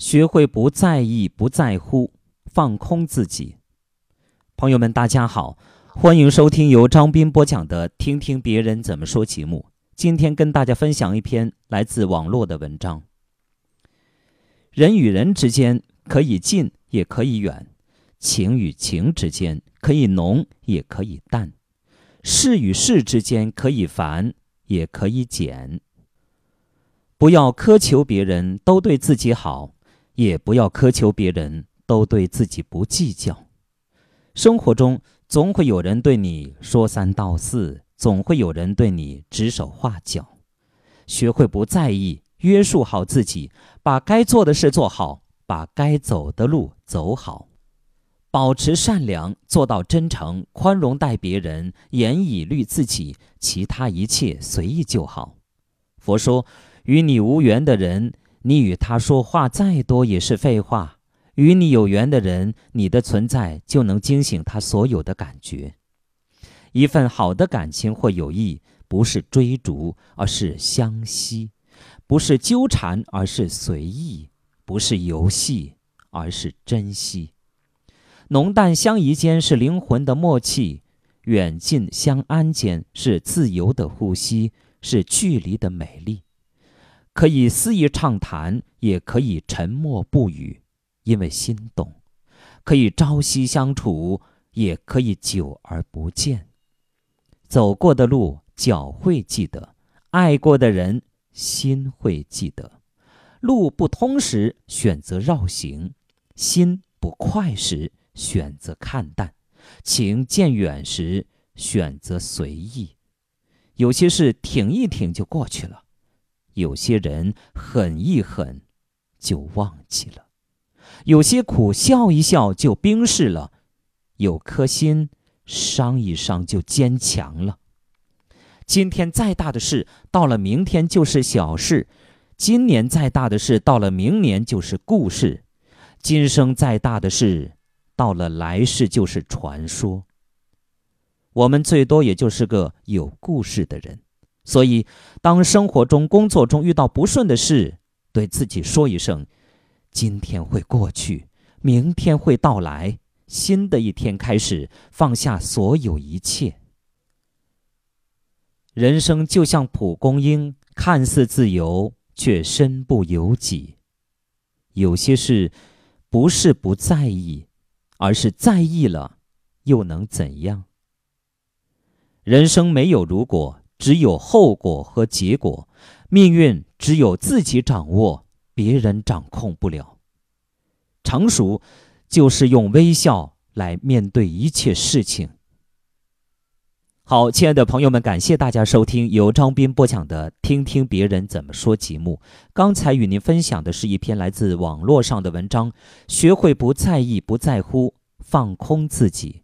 学会不在意、不在乎，放空自己。朋友们，大家好，欢迎收听由张斌播讲的《听听别人怎么说》节目。今天跟大家分享一篇来自网络的文章。人与人之间可以近，也可以远；情与情之间可以浓，也可以淡；事与事之间可以繁，也可以简。不要苛求别人都对自己好。也不要苛求别人都对自己不计较。生活中总会有人对你说三道四，总会有人对你指手画脚。学会不在意，约束好自己，把该做的事做好，把该走的路走好。保持善良，做到真诚、宽容待别人，严以律自己，其他一切随意就好。佛说，与你无缘的人。你与他说话再多也是废话。与你有缘的人，你的存在就能惊醒他所有的感觉。一份好的感情或友谊，不是追逐，而是相惜；不是纠缠，而是随意；不是游戏，而是珍惜。浓淡相宜间是灵魂的默契，远近相安间是自由的呼吸，是距离的美丽。可以肆意畅谈，也可以沉默不语，因为心动；可以朝夕相处，也可以久而不见。走过的路，脚会记得；爱过的人，心会记得。路不通时，选择绕行；心不快时，选择看淡；情渐远时，选择随意。有些事，挺一挺就过去了。有些人狠一狠，就忘记了；有些苦笑一笑就冰释了；有颗心伤一伤就坚强了。今天再大的事，到了明天就是小事；今年再大的事，到了明年就是故事；今生再大的事，到了来世就是传说。我们最多也就是个有故事的人。所以，当生活中、工作中遇到不顺的事，对自己说一声：“今天会过去，明天会到来，新的一天开始，放下所有一切。”人生就像蒲公英，看似自由，却身不由己。有些事，不是不在意，而是在意了，又能怎样？人生没有如果。只有后果和结果，命运只有自己掌握，别人掌控不了。成熟，就是用微笑来面对一切事情。好，亲爱的朋友们，感谢大家收听由张斌播讲的《听听别人怎么说》节目。刚才与您分享的是一篇来自网络上的文章，学会不在意、不在乎，放空自己。